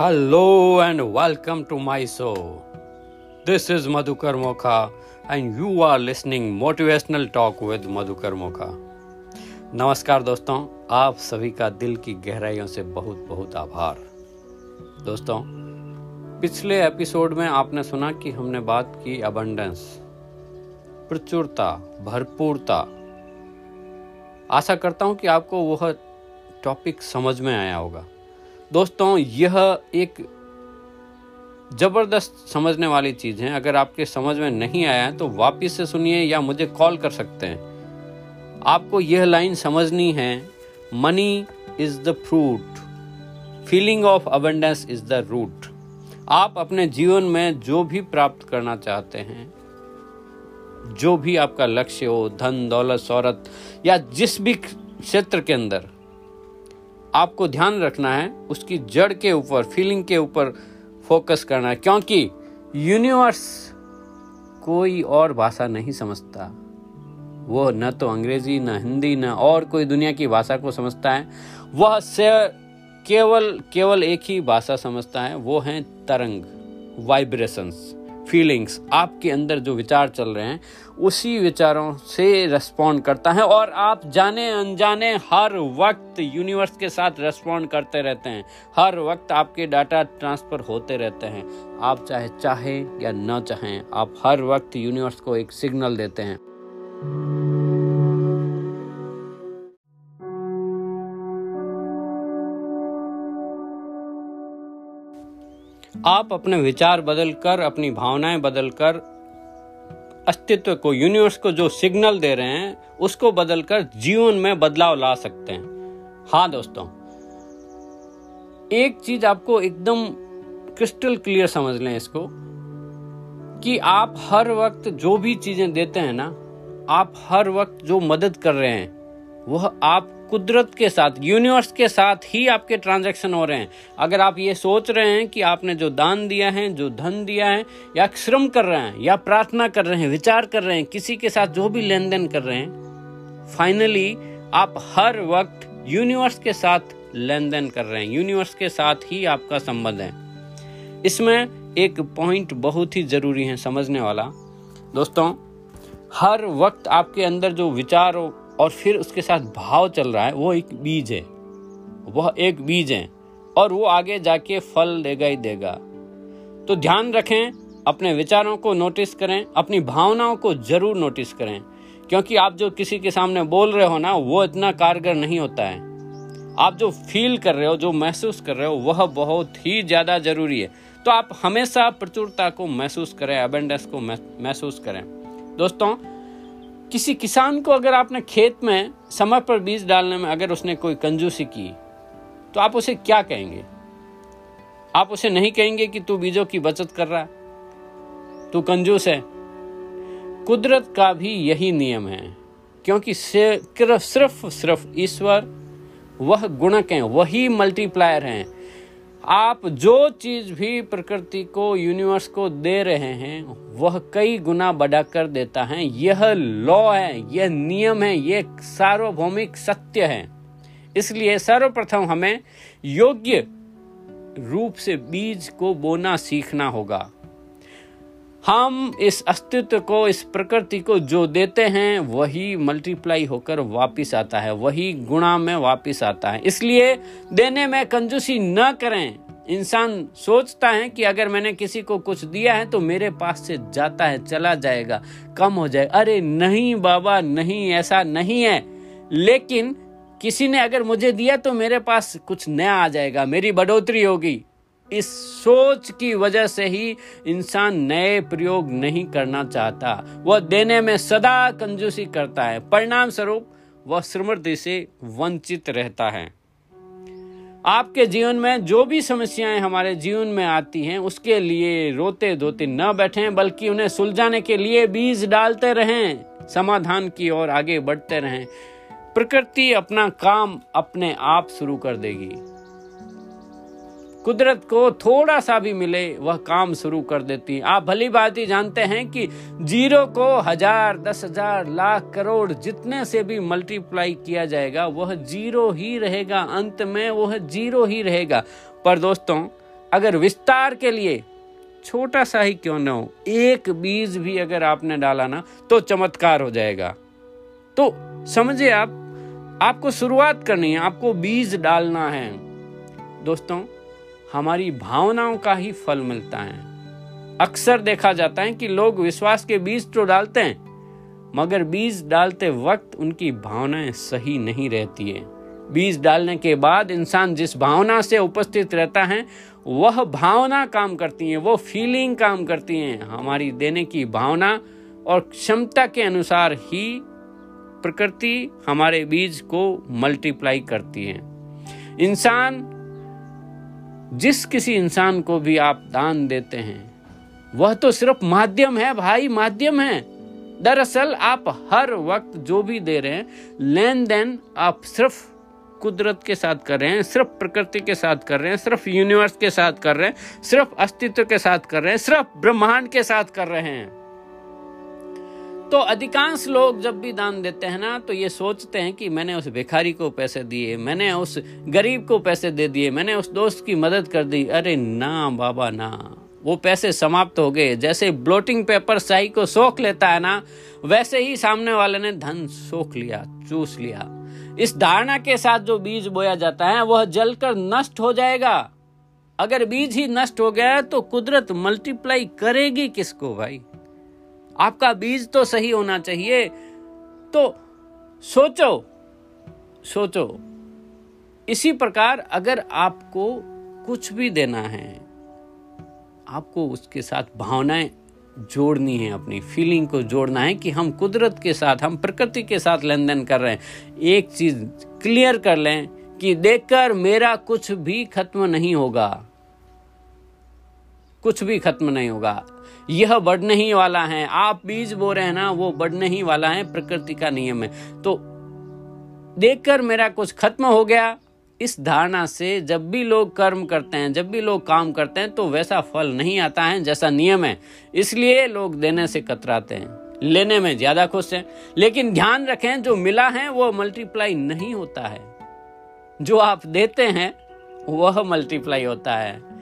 Hello and welcome to my show this is Madhukar Mokha and you are listening motivational talk with Madhukar Mokha नमस्कार दोस्तों, आप सभी का दिल की गहराइयों से बहुत बहुत आभार। दोस्तों, पिछले एपिसोड में आपने सुना कि हमने बात की अबंडेंस प्रचुरता, भरपूरता। आशा करता हूँ कि आपको वह टॉपिक समझ में आया होगा। दोस्तों, यह एक ज़बरदस्त समझने वाली चीज़ है। अगर आपके समझ में नहीं आया तो वापिस से सुनिए या मुझे कॉल कर सकते हैं। आपको यह लाइन समझनी है, money is the fruit, feeling of abundance is the root. आप अपने जीवन में जो भी प्राप्त करना चाहते हैं, जो भी आपका लक्ष्य हो, धन, दौलत शौरत या जिस भी क्षेत्र के अंदर आपको ध्यान रखना है, उसकी जड़ के ऊपर फीलिंग के ऊपर फोकस करना है, क्योंकि यूनिवर्स कोई और भाषा नहीं समझता। वो न तो अंग्रेज़ी, न हिंदी, न और कोई दुनिया की भाषा को समझता है। वह से केवल केवल एक ही भाषा समझता है, वो है तरंग वाइब्रेशंस फीलिंग्स आपके अंदर जो विचार चल रहे हैं, उसी विचारों से रेस्पॉन्ड करता है और आप जाने अनजाने हर वक्त यूनिवर्स के साथ रेस्पॉन्ड करते रहते हैं। हर वक्त आपके डाटा ट्रांसफ़र होते रहते हैं। आप चाहे चाहें या ना चाहें, आप हर वक्त यूनिवर्स को एक सिग्नल देते हैं। आप अपने विचार बदलकर, अपनी भावनाएँ बदलकर, अस्तित्व को यूनिवर्स को जो सिग्नल दे रहे हैं, उसको बदलकर जीवन में बदलाव ला सकते हैं। हाँ दोस्तों, एक चीज़ आपको एकदम क्रिस्टल क्लियर समझ लें इसको, कि आप हर वक्त जो भी चीज़ें देते हैं ना, आप हर वक्त जो मदद कर रहे हैं वह आप कुदरत के साथ यूनिवर्स के साथ ही आपके ट्रांजैक्शन हो रहे हैं। अगर आप ये सोच रहे हैं कि आपने जो दान दिया है, जो धन दिया है, या श्रम कर रहे हैं, या प्रार्थना कर रहे हैं, विचार कर रहे हैं, किसी के साथ जो भी लेन देन कर रहे हैं फाइनली आप हर वक्त यूनिवर्स के साथ लेन देन कर रहे हैं। यूनिवर्स के साथ ही आपका संबंध है। इसमें एक पॉइंट बहुत ही ज़रूरी है समझने वाला। दोस्तों, हर वक्त आपके अंदर जो विचार और फिर उसके साथ भाव चल रहा है, वो एक बीज है। वह एक बीज है और वो आगे जाके फल देगा ही देगा। तो ध्यान रखें, अपने विचारों को नोटिस करें, अपनी भावनाओं को ज़रूर नोटिस करें, क्योंकि आप जो किसी के सामने बोल रहे हो ना, वो इतना कारगर नहीं होता है। आप जो फील कर रहे हो, जो महसूस कर रहे हो, वह बहुत ही ज़्यादा ज़रूरी है। तो आप हमेशा प्रचुरता को महसूस करें अबेंडेंस को महसूस करें। दोस्तों किसी किसान को अगर आपने खेत में समय पर बीज डालने में अगर उसने कोई कंजूसी की तो आप उसे क्या कहेंगे? आप उसे नहीं कहेंगे कि तू बीजों की बचत कर रहा है। तू कंजूस है। कुदरत का भी यही नियम है, क्योंकि सिर्फ़ सिर्फ़ ईश्वर, वह गुणक हैं, वही मल्टीप्लायर हैं। आप जो चीज़ भी प्रकृति को यूनिवर्स को दे रहे हैं, वह कई गुना बढ़ा कर देता है। यह लॉ है, यह नियम है, यह सार्वभौमिक सत्य है। इसलिए सर्वप्रथम हमें योग्य रूप से बीज को बोना सीखना होगा। हम इस अस्तित्व को, इस प्रकृति को जो देते हैं, वही मल्टीप्लाई होकर वापिस आता है, वही गुणा में वापिस आता है। इसलिए देने में कंजूसी न करें। इंसान सोचता है कि अगर मैंने किसी को कुछ दिया है तो मेरे पास से जाता है, चला जाएगा, कम हो जाए अरे नहीं बाबा, नहीं, ऐसा नहीं है। लेकिन किसी ने अगर मुझे दिया तो मेरे पास कुछ नया आ जाएगा, मेरी बढ़ोतरी होगी। इस सोच की वजह से ही इंसान नए प्रयोग नहीं करना चाहता। वह देने में सदा कंजूसी करता है। परिणाम स्वरूप वह समृद्धि से वंचित रहता है। आपके जीवन में जो भी समस्याएँ हमारे जीवन में आती हैं, उसके लिए रोते धोते न बैठें, बल्कि उन्हें सुलझाने के लिए बीज डालते रहें, समाधान की ओर आगे बढ़ते रहें। प्रकृति अपना काम अपने आप शुरू कर देगी। कुदरत को थोड़ा सा भी मिले, वह काम शुरू कर देती आप भली बात ही जानते हैं कि ज़ीरो को हज़ार, दस हज़ार, लाख करोड़ जितने से भी मल्टीप्लाई किया जाएगा, वह ज़ीरो ही रहेगा। अंत में वह ज़ीरो ही रहेगा। पर दोस्तों, अगर विस्तार के लिए छोटा सा ही क्यों ना हो, एक बीज भी अगर आपने डाला ना तो चमत्कार हो जाएगा। तो समझिए आप, आपको शुरुआत करनी है, आपको बीज डालना है। दोस्तों हमारी भावनाओं का ही फल मिलता है। अक्सर देखा जाता है कि लोग विश्वास के बीज तो डालते हैं, मगर बीज डालते वक्त उनकी भावनाएँ सही नहीं रहती है। बीज डालने के बाद इंसान जिस भावना से उपस्थित रहता है, वह भावना काम करती है, वो फीलिंग काम करती है। हमारी देने की भावना और क्षमता के अनुसार ही प्रकृति हमारे बीज को मल्टीप्लाई करती है। इंसान जिस किसी इंसान को भी आप दान देते हैं, वह तो सिर्फ़ माध्यम है भाई, माध्यम है। दरअसल आप हर वक्त जो भी दे रहे हैं लेन देन आप सिर्फ़ कुदरत के साथ कर रहे हैं, सिर्फ़ प्रकृति के साथ कर रहे हैं, सिर्फ़ यूनिवर्स के साथ कर रहे हैं, सिर्फ़ अस्तित्व के साथ कर रहे हैं, सिर्फ़ ब्रह्मांड के साथ कर रहे हैं। तो अधिकांश लोग जब भी दान देते हैं ना तो ये सोचते हैं कि मैंने उस भिखारी को पैसे दिए, मैंने उस गरीब को पैसे दे दिए, मैंने उस दोस्त की मदद कर दी। अरे ना, बाबा, ना। वो पैसे समाप्त हो गए। जैसे ब्लोटिंग पेपर स्याही को सोख लेता है ना, वैसे ही सामने वाले ने धन सोख लिया, चूस लिया। इस धारणा के साथ जो बीज बोया जाता है, वह जलकर नष्ट हो जाएगा। अगर बीज ही नष्ट हो गया तो कुदरत मल्टीप्लाई करेगी किसको भाई? आपका बीज तो सही होना चाहिए। तो सोचो सोचो, इसी प्रकार अगर आपको कुछ भी देना है, आपको उसके साथ भावनाएँ जोड़नी है, अपनी फीलिंग को जोड़ना है कि हम कुदरत के साथ, हम प्रकृति के साथ लेन देन कर रहे हैं। एक चीज़ क्लियर कर लें कि देखकर मेरा कुछ भी खत्म नहीं होगा। कुछ भी खत्म नहीं होगा। यह बढ़ने ही वाला है। आप बीज बो रहे हैं ना, वो बढ़ने ही वाला है प्रकृति का नियम है। तो देखकर मेरा कुछ खत्म हो गया। इस धारणा से जब भी लोग कर्म करते हैं, जब भी लोग काम करते हैं तो वैसा फल नहीं आता है जैसा नियम है। इसलिए लोग देने से कतराते हैं। लेने में ज़्यादा खुश हैं। लेकिन ध्यान रखें, जो मिला है, वो मल्टीप्लाई नहीं होता है। जो आप देते हैं, वह मल्टीप्लाई होता है।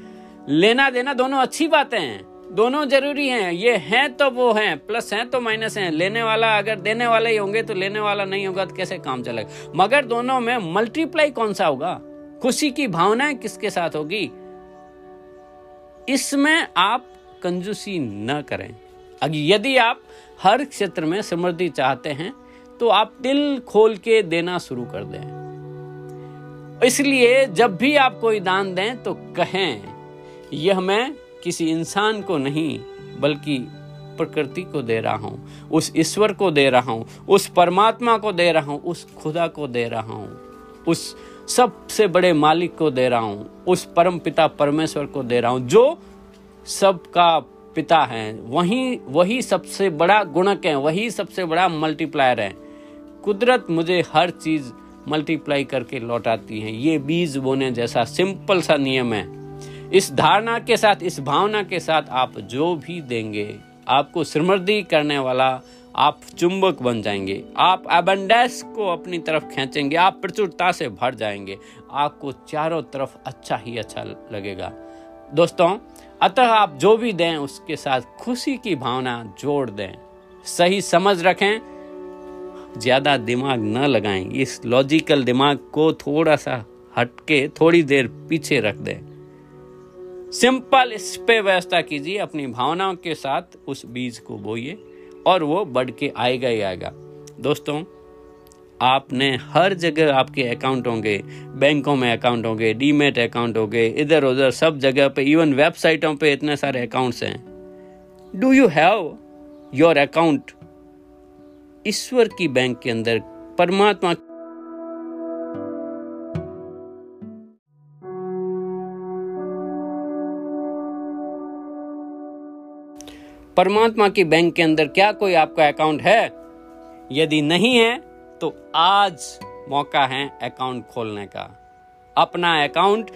लेना देना दोनों अच्छी बातें हैं। दोनों ज़रूरी हैं। ये हैं तो वो हैं, प्लस हैं तो माइनस हैं। लेने वाला अगर देने वाले ही होंगे तो लेने वाला नहीं होगा तो कैसे काम चलेगा? मगर दोनों में मल्टीप्लाई कौन सा होगा? खुशी की भावनाएँ किसके साथ होगी? इसमें आप कंजूसी न करें। अगर यदि आप हर क्षेत्र में समृद्धि चाहते हैं तो आप दिल खोल के देना शुरू कर दें। इसलिए जब भी आप कोई दान दें तो कहें यह मैं किसी इंसान को नहीं, बल्कि प्रकृति को दे रहा हूँ, उस ईश्वर को दे रहा हूँ, उस परमात्मा को दे रहा हूँ, उस खुदा को दे रहा हूँ, उस सबसे बड़े मालिक को दे रहा हूँ, उस परम पिता परमेश्वर को दे रहा हूँ, जो सबका पिता है। वही वही सबसे बड़ा गुणक है, वही सबसे बड़ा मल्टीप्लायर है। कुदरत मुझे हर चीज़ मल्टीप्लाई करके लौटाती है। ये बीज बोने जैसा सिंपल सा नियम है। इस धारणा के साथ, इस भावना के साथ आप जो भी देंगे, आपको समृद्धि करने वाला आप चुंबक बन जाएँगे। आप एबंडेंस को अपनी तरफ़ खींचेंगे, आप प्रचुरता से भर जाएँगे। आपको चारों तरफ़ अच्छा ही अच्छा लगेगा। दोस्तों, अतः आप जो भी दें, उसके साथ खुशी की भावना जोड़ दें। सही समझ रखें, ज़्यादा दिमाग न लगाएँ। इस लॉजिकल दिमाग को थोड़ा सा हटके, थोड़ी देर पीछे रख दें। सिंपल इस पे व्यवस्था कीजिए, अपनी भावनाओं के साथ उस बीज को बोइए और वो बढ़ के आएगा ही आएगा। दोस्तों, आपने हर जगह आपके अकाउंट होंगे, बैंकों में अकाउंट होंगे डीमेट अकाउंट होंगे, इधर उधर सब जगह पे इवन वेबसाइटों पे इतने सारे अकाउंट्स हैं। Do you have your account ईश्वर की बैंक के अंदर परमात्मा परमात्मा की बैंक के अंदर क्या कोई आपका अकाउंट है? यदि नहीं है तो आज मौका है अकाउंट खोलने का। अपना अकाउंट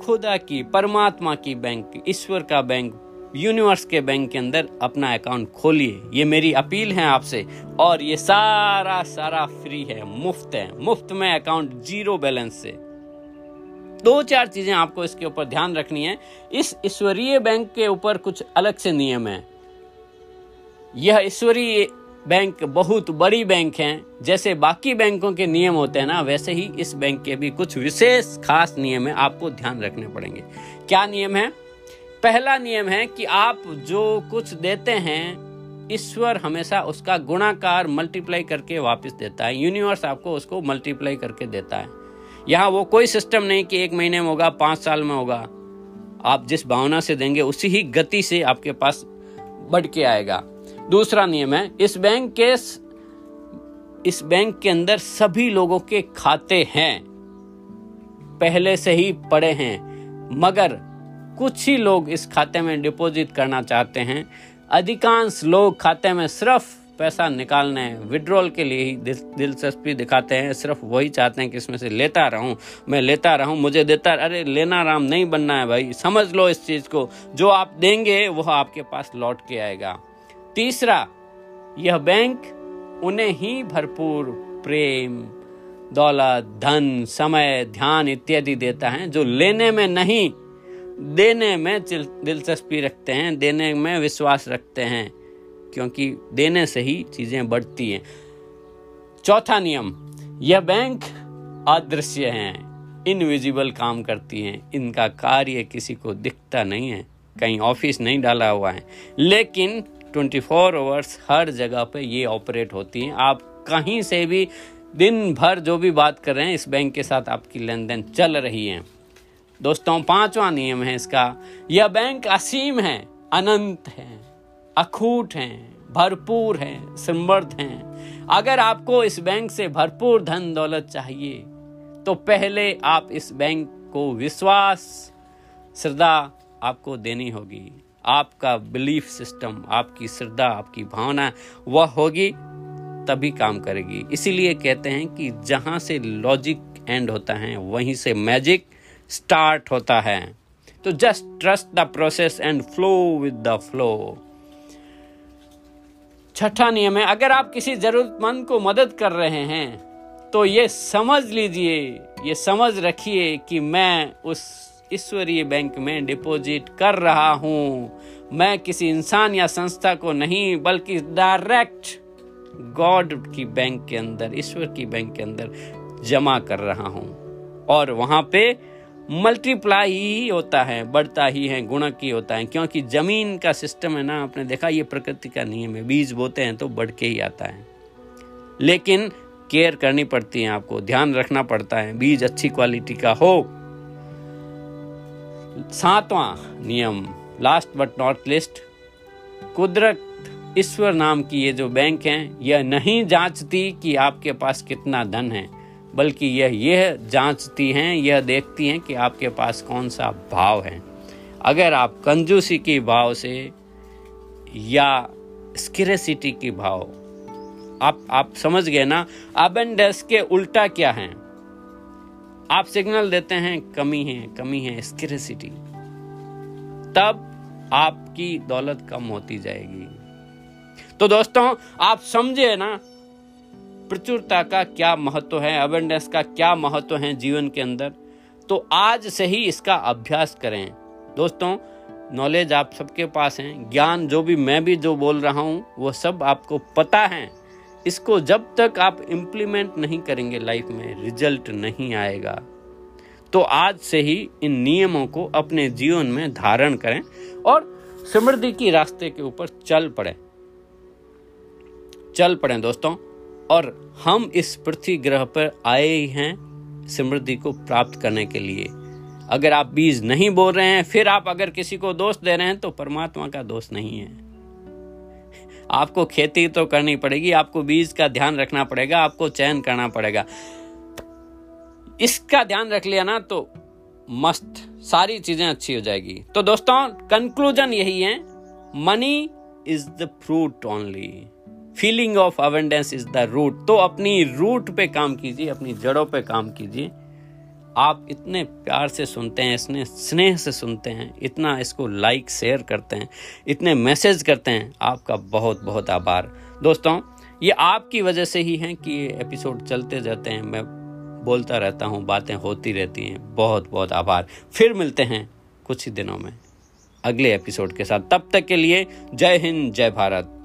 खुदा की, परमात्मा की बैंक, ईश्वर का बैंक, यूनिवर्स के बैंक के अंदर अपना अकाउंट खोलिए। ये मेरी अपील है आपसे, और ये सारा सारा फ्री है, मुफ़्त है। मुफ़्त में अकाउंट ज़ीरो बैलेंस से। दो चार चीज़ें आपको इसके ऊपर ध्यान रखनी है। इस ईश्वरीय बैंक के ऊपर कुछ अलग से नियम है। यह ईश्वरीय बैंक बहुत बड़ी बैंक है। जैसे बाकी बैंकों के नियम होते हैं ना, वैसे ही इस बैंक के भी कुछ विशेष खास नियम है, आपको ध्यान रखने पड़ेंगे। क्या नियम है? पहला नियम है कि आप जो कुछ देते हैं, ईश्वर हमेशा उसका गुणाकार मल्टीप्लाई करके वापस देता है। यूनिवर्स आपको उसको मल्टीप्लाई करके देता है। यहाँ वो कोई सिस्टम नहीं कि एक महीने में होगा, पाँच साल में होगा। आप जिस भावना से देंगे, उसी ही गति से आपके पास बढ़ के आएगा। दूसरा नियम है इस बैंक के इस बैंक के अंदर सभी लोगों के खाते हैं। पहले से ही पड़े हैं मगर कुछ ही लोग इस खाते में डिपॉजिट करना चाहते हैं। अधिकांश लोग खाते में सिर्फ़ पैसा निकालने विड्रॉल के लिए ही दिल, दिलचस्पी दिखाते हैं सिर्फ़ वही चाहते हैं कि इसमें से लेता रहूँ मैं लेता रहूँ मुझे देता अरे लेना राम नहीं बनना है भाई समझ लो इस चीज़ को जो आप देंगे वह आपके पास लौट के आएगा। तीसरा, यह बैंक उन्हें ही भरपूर प्रेम, दौलत, धन, समय, ध्यान इत्यादि देता है, जो लेने में नहीं, देने में दिलचस्पी रखते हैं, देने में विश्वास रखते हैं, क्योंकि देने से ही चीज़ें बढ़ती हैं। चौथा नियम, यह बैंक अदृश्य हैं इनविजिबल काम करती हैं, इनका कार्य किसी को दिखता नहीं है, कहीं ऑफ़िस नहीं डाला हुआ है, लेकिन 24 फोर आवर्स हर जगह पे ये ऑपरेट होती हैं। आप कहीं से भी दिन भर जो भी बात कर रहे हैं, इस बैंक के साथ आपकी लेन देन चल रही है। दोस्तों, पांचवा नियम है इसका। यह बैंक असीम है, अनंत है, अखूट है, भरपूर है, समृद्ध है। अगर आपको इस बैंक से भरपूर धन दौलत चाहिए तो पहले आप इस बैंक को विश्वास, श्रद्धा आपको देनी होगी। आपका बिलीफ सिस्टम, आपकी श्रद्धा, आपकी भावना, वह होगी, तभी काम करेगी। इसीलिए कहते हैं कि जहाँ से लॉजिक एंड होता है, वहीं से मैजिक स्टार्ट होता है। तो just trust the process and flow with the flow छठा नियम है, अगर आप किसी जरूरतमंद को मदद कर रहे हैं तो ये समझ लीजिए, ये समझ रखिए कि मैं उस ईश्वरीय बैंक में डिपॉजिट कर रहा हूँ। मैं किसी इंसान या संस्था को नहीं, बल्कि डायरेक्ट गॉड की बैंक के अंदर, ईश्वर की बैंक के अंदर जमा कर रहा हूँ। और वहाँ पे मल्टीप्लाई ही होता है, बढ़ता ही है, गुणक ही होता है, क्योंकि ज़मीन का सिस्टम है ना, आपने देखा, ये प्रकृति का नियम है। बीज बोते हैं तो बढ़ के ही आता है। लेकिन केयर करनी पड़ती है आपको, ध्यान रखना पड़ता है, बीज अच्छी क्वालिटी का हो सातवां नियम लास्ट बट नॉट लिस्ट कुदरत ईश्वर नाम की ये जो बैंक है, यह नहीं जांचती कि आपके पास कितना धन है, बल्कि यह यह जांचती हैं, यह देखती हैं कि आपके पास कौन सा भाव है। अगर आप कंजूसी की भाव से या स्किरेसिटी की भाव, आप आप समझ गए ना? अबेंडेंस के उल्टा क्या है? आप सिग्नल देते हैं, कमी है कमी है स्किरेसिटी तब आपकी दौलत कम होती जाएगी। तो दोस्तों, आप समझे ना, प्रचुरता का क्या महत्व है अवेयरनेस का क्या महत्व है जीवन के अंदर? तो आज से ही इसका अभ्यास करें। दोस्तों नॉलेज आप सबके पास है, ज्ञान जो भी मैं भी जो बोल रहा हूँ, वो सब आपको पता है। इसको जब तक आप इम्प्लीमेंट नहीं करेंगे लाइफ में रिज़ल्ट नहीं आएगा। तो आज से ही इन नियमों को अपने जीवन में धारण करें और समृद्धि की रास्ते के ऊपर चल पड़े। चल पड़े दोस्तों, और हम इस पृथ्वी ग्रह पर आए ही समृद्धि को प्राप्त करने के लिए। अगर आप बीज नहीं बोल रहे हैं, फिर आप अगर किसी को दोष दे रहे हैं तो परमात्मा का दोष नहीं है। आपको खेती तो करनी पड़ेगी, आपको बीज का ध्यान रखना पड़ेगा, आपको चयन करना पड़ेगा। इसका ध्यान रख लिया ना तो मस्त, सारी चीज़ें अच्छी हो जाएगी। तो दोस्तों कंक्लूजन यही है money is the fruit only feeling of abundance is the root तो अपनी रूट पे काम कीजिए, अपनी जड़ों पे काम कीजिए। आप इतने प्यार से सुनते हैं, इतने स्नेह से सुनते हैं, इतना इसको लाइक शेयर करते हैं, इतने मैसेज करते हैं, आपका बहुत बहुत आभार। दोस्तों, ये आपकी वजह से ही है कि ये एपिसोड चलते जाते हैं। मैं बोलता रहता हूँ, बातें होती रहती हैं। बहुत बहुत आभार। फिर मिलते हैं कुछ ही दिनों में अगले एपिसोड के साथ। तब तक के लिए जय हिंद, जय भारत।